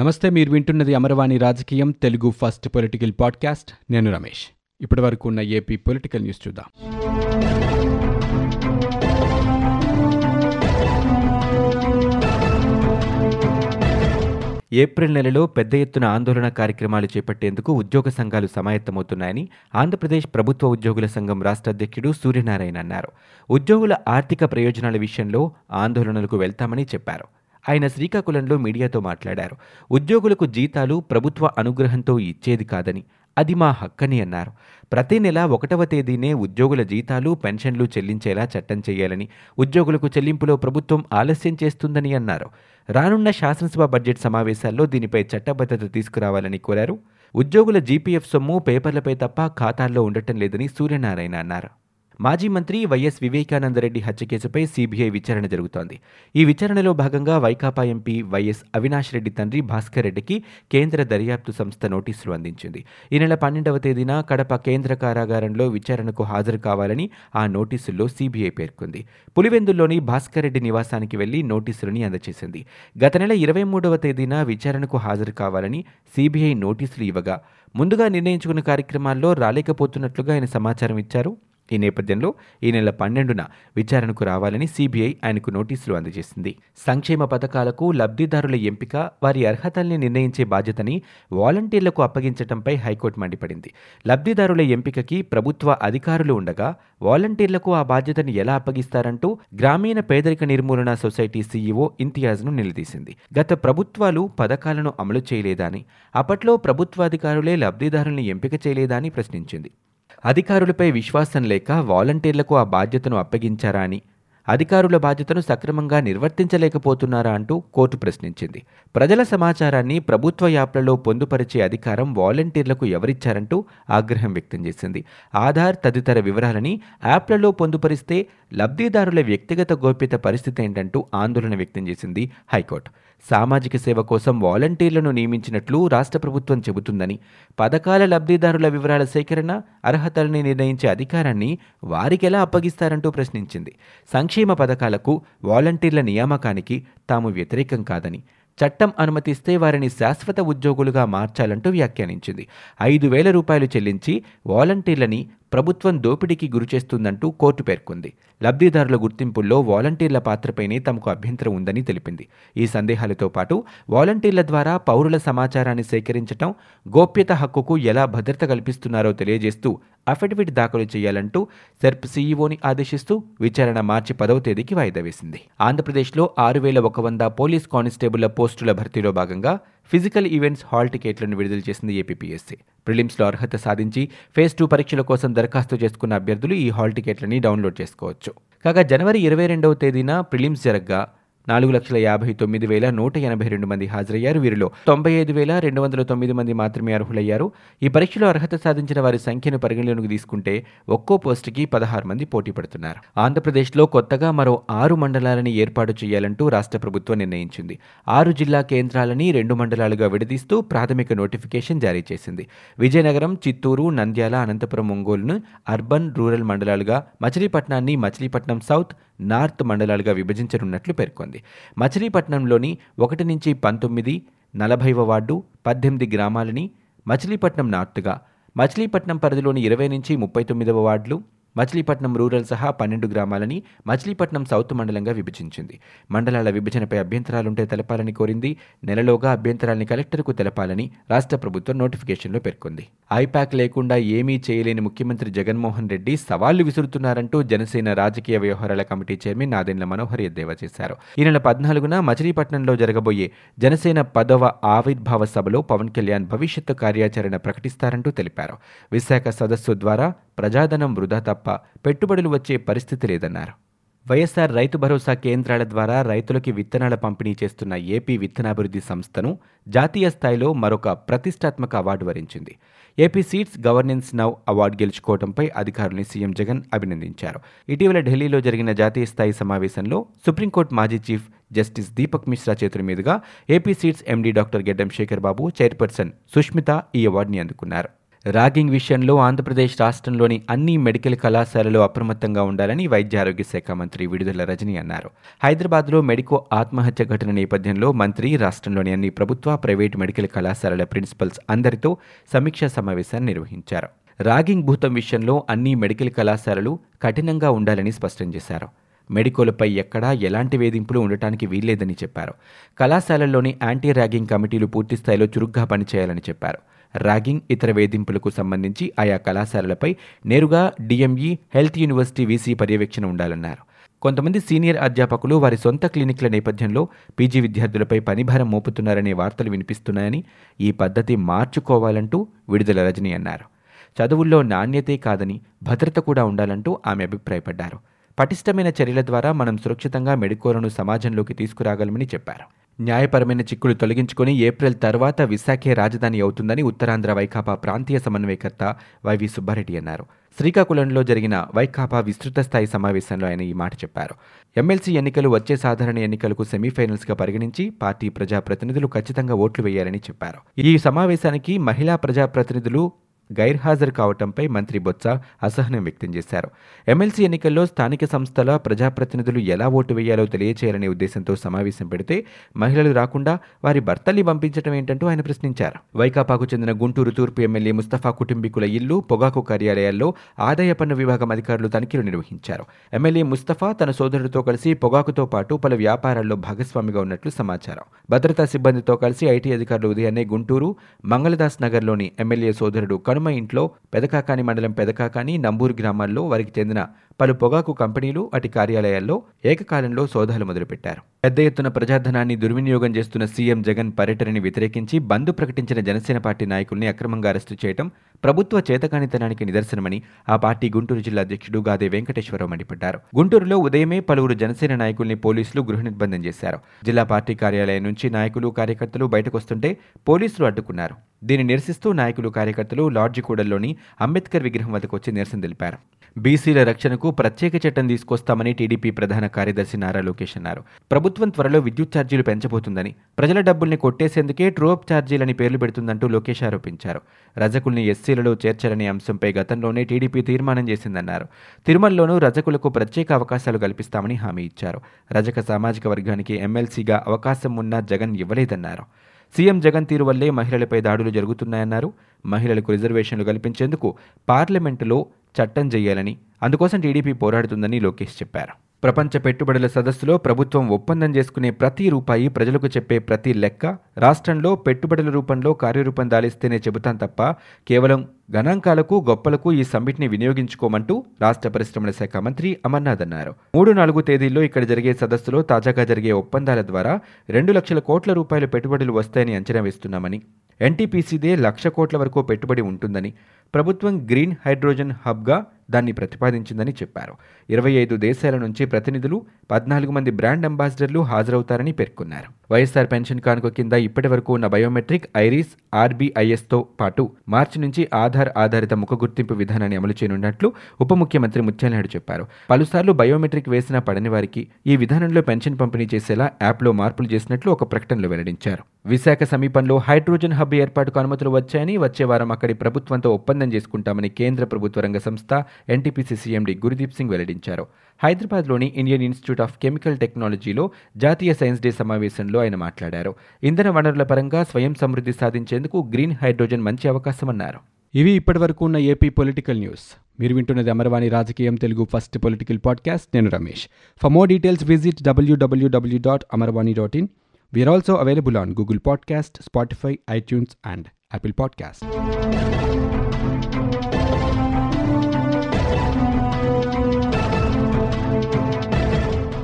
నమస్తే మీరు వింటున్నది అమరవాణి రాజకీయం తెలుగు ఫస్ట్ పొలిటికల్ పాడ్కాస్ట్. నేను రమేష్. ఇప్పటి వరకు ఉన్న ఏపీ పొలిటికల్ న్యూస్ చూద్దాం. ఏప్రిల్ నెలలో పెద్ద ఎత్తున ఆందోళన కార్యక్రమాలు చేపట్టేందుకు ఉద్యోగ సంఘాలు సమాయత్తమవుతున్నాయని ఆంధ్రప్రదేశ్ ప్రభుత్వ ఉద్యోగుల సంఘం రాష్ట్ర అధ్యక్షుడు సూర్యనారాయణ అన్నారు. ఉద్యోగుల ఆర్థిక ప్రయోజనాల విషయంలో ఆందోళనలకు వెళ్తామని చెప్పారు. ఆయన శ్రీకాకుళంలో మీడియాతో మాట్లాడారు. ఉద్యోగులకు జీతాలు ప్రభుత్వ అనుగ్రహంతో ఇచ్చేది కాదని అది మా హక్కని అన్నారు. ప్రతి నెల ఒకటవ తేదీనే ఉద్యోగుల జీతాలు పెన్షన్లు చెల్లించేలా చట్టం చేయాలని ఉద్యోగులకు చెల్లింపులో ప్రభుత్వం ఆలస్యం చేస్తుందని అన్నారు. రానున్న శాసనసభ బడ్జెట్ సమావేశాల్లో దీనిపై చట్టబద్ధత తీసుకురావాలని కోరారు. ఉద్యోగుల జీపీఎఫ్ సొమ్ము పేపర్లపై తప్ప ఖాతాల్లో ఉండటం లేదని సూర్యనారాయణ అన్నారు. మాజీ మంత్రి వైఎస్ వివేకానందరెడ్డి హత్య కేసుపై సీబీఐ విచారణ జరుగుతోంది. ఈ విచారణలో భాగంగా వైకాపా ఎంపీ వైఎస్ అవినాష్ రెడ్డి తండ్రి భాస్కర్ రెడ్డికి కేంద్ర దర్యాప్తు సంస్థ నోటీసులు అందించింది. ఈ నెల పన్నెండవ తేదీన కడప కేంద్ర కారాగారంలో విచారణకు హాజరు కావాలని ఆ నోటీసుల్లో సీబీఐ పేర్కొంది. పులివెందుల్లోని భాస్కర్ రెడ్డి నివాసానికి వెళ్ళి నోటీసులని అందజేసింది. గత నెల ఇరవై మూడవ తేదీన విచారణకు హాజరు కావాలని సీబీఐ నోటీసులు ఇవ్వగా ముందుగా నిర్ణయించుకున్న కార్యక్రమాల్లో రాలేకపోతున్నట్లుగా ఆయన సమాచారం ఇచ్చారు. ఈ నేపథ్యంలో ఈ నెల పన్నెండున విచారణకు రావాలని సీబీఐ ఆయనకు నోటీసులు అందజేసింది. సంక్షేమ పథకాలకు లబ్ధిదారుల ఎంపిక వారి అర్హతల్ని నిర్ణయించే బాధ్యతని వాలంటీర్లకు అప్పగించడంపై హైకోర్టు మండిపడింది. లబ్ధిదారుల ఎంపికకి ప్రభుత్వ అధికారులు ఉండగా వాలంటీర్లకు ఆ బాధ్యతను ఎలా అప్పగిస్తారంటూ గ్రామీణ పేదరిక నిర్మూలన సొసైటీ సీఈఓ ఇంతియాజ్ను నిలదీసింది. గత ప్రభుత్వాలు పథకాలను అమలు చేయలేదని అప్పట్లో ప్రభుత్వాధికారులే లబ్ధిదారుల్ని ఎంపిక చేయలేదని ప్రశ్నించింది. అధికారులపై విశ్వాసం లేక వాలంటీర్లకు ఆ బాధ్యతను అప్పగించారా అని అధికారుల బాధ్యతను సక్రమంగా నిర్వర్తించలేకపోతున్నారా అంటూ కోర్టు ప్రశ్నించింది. ప్రజల సమాచారాన్ని ప్రభుత్వ యాప్లలో పొందుపరిచే అధికారం వాలంటీర్లకు ఎవరిచ్చారంటూ ఆగ్రహం వ్యక్తం చేసింది. ఆధార్ తదితర వివరాలని యాప్లలో పొందుపరిస్తే లబ్ధిదారుల వ్యక్తిగత గోప్యత పరిస్థితి ఏంటంటూ ఆందోళన వ్యక్తం చేసింది హైకోర్టు. సామాజిక సేవ కోసం వాలంటీర్లను నియమించినట్లు రాష్ట్ర ప్రభుత్వం చెబుతుందని పథకాల లబ్ధిదారుల వివరాల సేకరణ అర్హతల్ని నిర్ణయించే అధికారాన్ని వారికెలా అప్పగిస్తారంటూ ప్రశ్నించింది. సంక్షేమ పథకాలకు వాలంటీర్ల నియామకానికి తాము వ్యతిరేకం కాదని చట్టం అనుమతిస్తే వారిని శాశ్వత ఉద్యోగులుగా మార్చాలంటూ వ్యాఖ్యానించింది. ఐదు వేల రూపాయలు చెల్లించి వాలంటీర్లని ప్రభుత్వం దోపిడీకి గురిచేస్తుందంటూ కోర్టు పేర్కొంది. లబ్ధిదారుల గుర్తింపుల్లో వాలంటీర్ల పాత్రపైనే తమకు అభ్యంతరం ఉందని తెలిపింది. ఈ సందేహాలతో పాటు వాలంటీర్ల ద్వారా పౌరుల సమాచారాన్ని సేకరించడం గోప్యత హక్కుకు ఎలా భద్రత కల్పిస్తున్నారో తెలియజేస్తూ అఫిడవిట్ దాఖలు చేయాలంటూ సెర్ప్ సీఈఓని ఆదేశిస్తూ విచారణ మార్చి పదవ తేదీకి వాయిదా వేసింది. ఆంధ్రప్రదేశ్లో ఆరు వేల ఒక వంద పోలీస్ కానిస్టేబుళ్ళ పోస్టుల భర్తీలో భాగంగా ఫిజికల్ ఈవెంట్స్ హాల్ టికెట్లను విడుదల చేసింది ఏపీపీఎస్సీ ప్రిలిమ్స్లో అర్హత సాధించి ఫేజ్ టూ పరీక్షల కోసం దరఖాస్తు చేసుకున్న అభ్యర్థులు ఈ హాల్ టికెట్లని డౌన్లోడ్ చేసుకోవచ్చు. కాగా జనవరి ఇరవై రెండవ తేదీన ప్రిలిమ్స్ జరగ్గా నాలుగు లక్షల యాభై తొమ్మిది వేల నూట ఎనభై రెండు మంది హాజరయ్యారు. వీరిలో తొంభై ఐదు వేల రెండు వందల తొమ్మిది మంది మాత్రమే అర్హులయ్యారు. ఈ పరీక్షలో అర్హత సాధించిన వారి సంఖ్యను పరిగణలోకి తీసుకుంటే ఒక్కో పోస్టుకి పదహారు మంది పోటీ పడుతున్నారు. ఆంధ్రప్రదేశ్లో కొత్తగా మరో ఆరు మండలాలని ఏర్పాటు చేయాలంటూ రాష్ట్ర ప్రభుత్వం నిర్ణయించింది. ఆరు జిల్లా కేంద్రాలని రెండు మండలాలుగా విడదీస్తూ ప్రాథమిక నోటిఫికేషన్ జారీ చేసింది. విజయనగరం చిత్తూరు నంద్యాల అనంతపురం ఒంగోలును అర్బన్ రూరల్ మండలాలుగా మచిలీపట్నాన్ని మచిలీపట్నం సౌత్ నార్త్ మండలాలుగా విభజించనున్నట్లు పేర్కొంది. మచిలీపట్నంలోని ఒకటి నుంచి పంతొమ్మిది నలభైవ వార్డు పద్దెనిమిది గ్రామాలని మచిలీపట్నం నార్త్గా మచిలీపట్నం పరిధిలోని ఇరవై నుంచి ముప్పై తొమ్మిదవ వార్డులు మచిలీపట్నం రూరల్ సహా పన్నెండు గ్రామాలని మచిలీపట్నం సౌత్ మండలంగా విభజించింది. మండలాల విభజనపై అభ్యంతరాలుంటే తెలపాలని కోరింది. నెలలోగా అభ్యంతరాల్ని కలెక్టర్కు తెలపాలని రాష్ట్ర ప్రభుత్వం నోటిఫికేషన్లో పేర్కొంది. ఐపాక్ లేకుండా ఏమీ చేయలేని ముఖ్యమంత్రి జగన్మోహన్ రెడ్డి సవాళ్ళు విసురుతున్నారంటూ జనసేన రాజకీయ వ్యవహారాల కమిటీ చైర్మన్ నాదెండ్ల మనోహర్ ఎద్దేవా చేశారు. ఈ నెల పద్నాలుగున మచిలీపట్నంలో జరగబోయే జనసేన పదవ ఆవిర్భావ సభలో పవన్ కళ్యాణ్ భవిష్యత్తు కార్యాచరణ ప్రకటిస్తారంటూ తెలిపారు. విశాఖ సదస్సు ద్వారా ప్రజాధనం వృధా తప్ప పెట్టుబడులు వచ్చే పరిస్థితి లేదన్నారు. వైఎస్ఆర్ రైతు భరోసా కేంద్రాల ద్వారా రైతులకి విత్తనాల పంపిణీ చేస్తున్న ఏపీ విత్తనాభివృద్ధి సంస్థను జాతీయ స్థాయిలో మరొక ప్రతిష్టాత్మక అవార్డు వరించింది. AP seeds governance now award గెలుచుకోవడంపై అధికారుల్ని సీఎం జగన్ అభినందించారు. ఇటీవల ఢిల్లీలో జరిగిన జాతీయ స్థాయి సమావేశంలో సుప్రీంకోర్టు మాజీ చీఫ్ జస్టిస్ దీపక్ మిశ్రా చేతుల మీదుగా ఏపీ సీడ్స్ ఎండీ డాక్టర్ గెడ్డం శేఖర్ బాబు చైర్పర్సన్ సుష్మిత ఈ అవార్డుని అందుకున్నారు. ర్యాగింగ్ విషయంలో ఆంధ్రప్రదేశ్ రాష్ట్రంలోని అన్ని మెడికల్ కళాశాలలు అప్రమత్తంగా ఉండాలని వైద్య ఆరోగ్య శాఖ మంత్రి విడుదల రజని అన్నారు. హైదరాబాద్లో మెడికో ఆత్మహత్య ఘటన నేపథ్యంలో మంత్రి రాష్ట్రంలోని అన్ని ప్రభుత్వ ప్రైవేటు మెడికల్ కళాశాలల ప్రిన్సిపల్స్ అందరితో సమీక్షా సమావేశాన్ని నిర్వహించారు. ర్యాగింగ్ భూతం విషయంలో అన్ని మెడికల్ కళాశాలలు కఠినంగా ఉండాలని స్పష్టం చేశారు. మెడికోలపై ఎక్కడా ఎలాంటి వేధింపులు ఉండటానికి వీల్లేదని చెప్పారు. కళాశాలల్లోని యాంటీ ర్యాగింగ్ కమిటీలు పూర్తిస్థాయిలో చురుగ్గా పనిచేయాలని చెప్పారు. ర్యాగింగ్ ఇతర వేధింపులకు సంబంధించి ఆయా కళాశాలలపై నేరుగా డిఎంఈ హెల్త్ యూనివర్సిటీ వీసీ పర్యవేక్షణ ఉండాలన్నారు. కొంతమంది సీనియర్ అధ్యాపకులు వారి సొంత క్లినిక్ల నేపథ్యంలో పీజీ విద్యార్థులపై పనిభారం మోపుతున్నారనే వార్తలు వినిపిస్తున్నాయని ఈ పద్ధతి మార్చుకోవాలంటూ విడుదల రజని అన్నారు. చదువుల్లో నాణ్యతే కాదని భద్రత కూడా ఉండాలంటూ ఆమె అభిప్రాయపడ్డారు. పటిష్టమైన చర్యల ద్వారా మనం సురక్షితంగా మెడికోలను సమాజంలోకి తీసుకురాగలమని చెప్పారు. న్యాయపరమైన చిక్కులు తొలగించుకుని ఏప్రిల్ తర్వాత విశాఖే రాజధాని అవుతుందని ఉత్తరాంధ్ర వైకాపా ప్రాంతీయ సమన్వయకర్త వైవి సుబ్బారెడ్డి అన్నారు. శ్రీకాకుళంలో జరిగిన వైకాపా విస్తృత స్థాయి సమావేశంలో ఆయన ఈ మాట చెప్పారు. ఎమ్మెల్సీ ఎన్నికలు వచ్చే సాధారణ ఎన్నికలకు సెమీఫైనల్స్గా పరిగణించి పార్టీ ప్రజాప్రతినిధులు ఖచ్చితంగా ఓట్లు వేయాలని చెప్పారు. ఈ సమావేశానికి మహిళా ప్రజాప్రతినిధులు గైర్హాజరు కావటంపై మంత్రి బొత్స అసహనం వ్యక్తం చేశారు. ఎమ్మెల్సీ ఎన్నికల్లో స్థానిక సంస్థల ప్రజాప్రతినిధులు ఎలా ఓటు వేయాలో తెలియచేయాలనే ఉద్దేశంతో సమావేశం పెడితే మహిళలు రాకుండా వారి భర్తల్ని పంపించడం ఏంటంటూ ఆయన ప్రశ్నించారు. వైకాపాకు చెందిన గుంటూరు తూర్పు ఎమ్మెల్యే ముస్తఫా కుటుంబీకుల ఇల్లు పొగాకు కార్యాలయాల్లో ఆదాయ పన్ను విభాగం అధికారులు తనిఖీలు నిర్వహించారు. ఎమ్మెల్యే ముస్తఫా తన సోదరుడితో కలిసి పొగాకుతో పాటు పలు వ్యాపారాల్లో భాగస్వామిగా ఉన్నట్లు సమాచారం. భద్రతా సిబ్బందితో కలిసి ఐటీ అధికారులు ఉదయాన్నే గుంటూరు మంగళదాస్ నగర్లోని ఎమ్మెల్యే సోదరుడు కనుమ ఇంట్లో పెదకాకాని మండలం పెదకాకాని నంబూరు గ్రామాల్లో వారికి చెందిన పలు పొగాకు కంపెనీలు అటు కార్యాలయాల్లో ఏకకాలంలో సోదాలు మొదలుపెట్టారు. పెద్ద ఎత్తున ప్రజాధనాన్ని దుర్వినియోగం చేస్తున్న సీఎం జగన్ పర్యటనని వ్యతిరేకించి బంద్ ప్రకటించిన జనసేన పార్టీ నాయకుల్ని అక్రమంగా అరెస్టు చేయడం ప్రభుత్వ చేతకానితనానికి నిదర్శనమని ఆ పార్టీ గుంటూరు జిల్లా అధ్యక్షుడు గాదే వెంకటేశ్వరరావు మండిపడ్డారు. గుంటూరులో ఉదయమే పలువురు జనసేన నాయకుల్ని పోలీసులు గృహ నిర్బంధం చేశారు. జిల్లా పార్టీ కార్యాలయం నుంచి నాయకులు కార్యకర్తలు బయటకొస్తుంటే పోలీసులు అడ్డుకున్నారు. దీన్ని నిరసిస్తూ నాయకులు కార్యకర్తలు లాడ్జిగూడల్లోని అంబేద్కర్ విగ్రహం వద్దకు వచ్చి నిరసన తెలిపారు. బీసీల రక్షణకు ప్రత్యేక చట్టం తీసుకొస్తామని టీడీపీ ప్రధాన కార్యదర్శి నారా లోకేష్ అన్నారు. ప్రభుత్వం త్వరలో విద్యుత్ ఛార్జీలు పెంచబోతుందని ప్రజల డబ్బుల్ని కొట్టేసేందుకే ట్రోప్ ఛార్జీలని పేర్లు పెడుతుందంటూ లోకేష్ ఆరోపించారు. రజకుల్ని ఎస్సీలలో చేర్చాలనే అంశంపై గతంలోనే టీడీపీ తీర్మానం చేసిందన్నారు. తిరుమలలోనూ రజకులకు ప్రత్యేక అవకాశాలు కల్పిస్తామని హామీ ఇచ్చారు. రజక సామాజిక వర్గానికి ఎమ్మెల్సీగా అవకాశం ఉన్నా జగన్ ఇవ్వలేదన్నారు. సీఎం జగన్ తీరు వల్లే మహిళలపై దాడులు జరుగుతున్నాయన్నారు. మహిళలకు రిజర్వేషన్లు కల్పించేందుకు పార్లమెంటులో చట్టం చేయాలని అందుకోసం టీడీపీ పోరాడుతుందని లోకేష్ చెప్పారు. ప్రపంచ పెట్టుబడుల సదస్సులో ప్రభుత్వం ఒప్పందం చేసుకునే ప్రతి రూపాయి ప్రజలకు చెప్పే ప్రతి లెక్క రాష్ట్రంలో పెట్టుబడుల రూపంలో కార్యరూపం దాలిస్తేనే చెబుతాం తప్ప కేవలం గణాంకాలకు గొప్పలకు ఈ సమ్మిట్ని వినియోగించుకోమంటూ రాష్ట్ర పరిశ్రమల శాఖ మంత్రి అమర్నాథ్ అన్నారు. మూడు నాలుగు తేదీల్లో ఇక్కడ జరిగే సదస్సులో తాజాగా జరిగే ఒప్పందాల ద్వారా రెండు లక్షల కోట్ల రూపాయల పెట్టుబడులు వస్తాయని అంచనా వేస్తున్నామని ఎన్టీపీసీదే లక్ష కోట్ల వరకు పెట్టుబడి ఉంటుందని ప్రభుత్వం గ్రీన్ హైడ్రోజన్ హబ్గా దాన్ని ప్రతిపాదించిందని చెప్పారు. ఇరవై ఐదు దేశాల నుంచి ప్రతినిధులు పద్నాలుగు మంది బ్రాండ్ అంబాసిడర్లు హాజరవుతారని పేర్కొన్నారు. వైఎస్ఆర్ పెన్షన్ కానుక కింద ఇప్పటి వరకు ఉన్న బయోమెట్రిక్ ఐరిస్ ఆర్బీఐఎస్తో పాటు మార్చి నుంచి ఆధార్ ఆధారిత ముఖ గుర్తింపు విధానాన్ని అమలు చేయనున్నట్లు ఉప ముఖ్యమంత్రి ముత్యాలనాయుడు చెప్పారు. పలుసార్లు బయోమెట్రిక్ వేసినా పడని వారికి ఈ విధానంలో పెన్షన్ పంపిణీ చేసేలా యాప్లో మార్పులు చేసినట్లు ఒక ప్రకటనలో వెల్లడించారు. విశాఖ సమీపంలో హైడ్రోజన్ హబ్ ఏర్పాటుకు అనుమతులు వచ్చాయని వచ్చే వారం అక్కడి ప్రభుత్వంతో ఒప్పందం చేసుకుంటామని కేంద్ర ప్రభుత్వ రంగ సంస్థ ఎన్టీపీసీ సీఎండీ గురుదీప్ సింగ్ వెల్లడించారు. హైదరాబాద్లోని ఇండియన్ ఇన్స్టిట్యూట్ ఆఫ్ కెమికల్ టెక్నాలజీలో జాతీయ సైన్స్ డే సమావేశంలో ఆయన మాట్లాడారు. ఇంధన వనరుల పరంగా స్వయం సమృద్ధి సాధించేందుకు గ్రీన్ హైడ్రోజన్ మంచి అవకాశమన్నారు. ఇవి ఇప్పటివరకు ఉన్న ఏపీ పొలిటికల్ న్యూస్. మీరు వింటున్నది అమరవాణి రాజకీయం తెలుగు ఫస్ట్ పొలిటికల్ పాడ్కాస్ట్. నేను Ramesh. For more details visit WWW dot Amarvani dot in we're also available on Google podcast Spotify iTunes and Apple podcast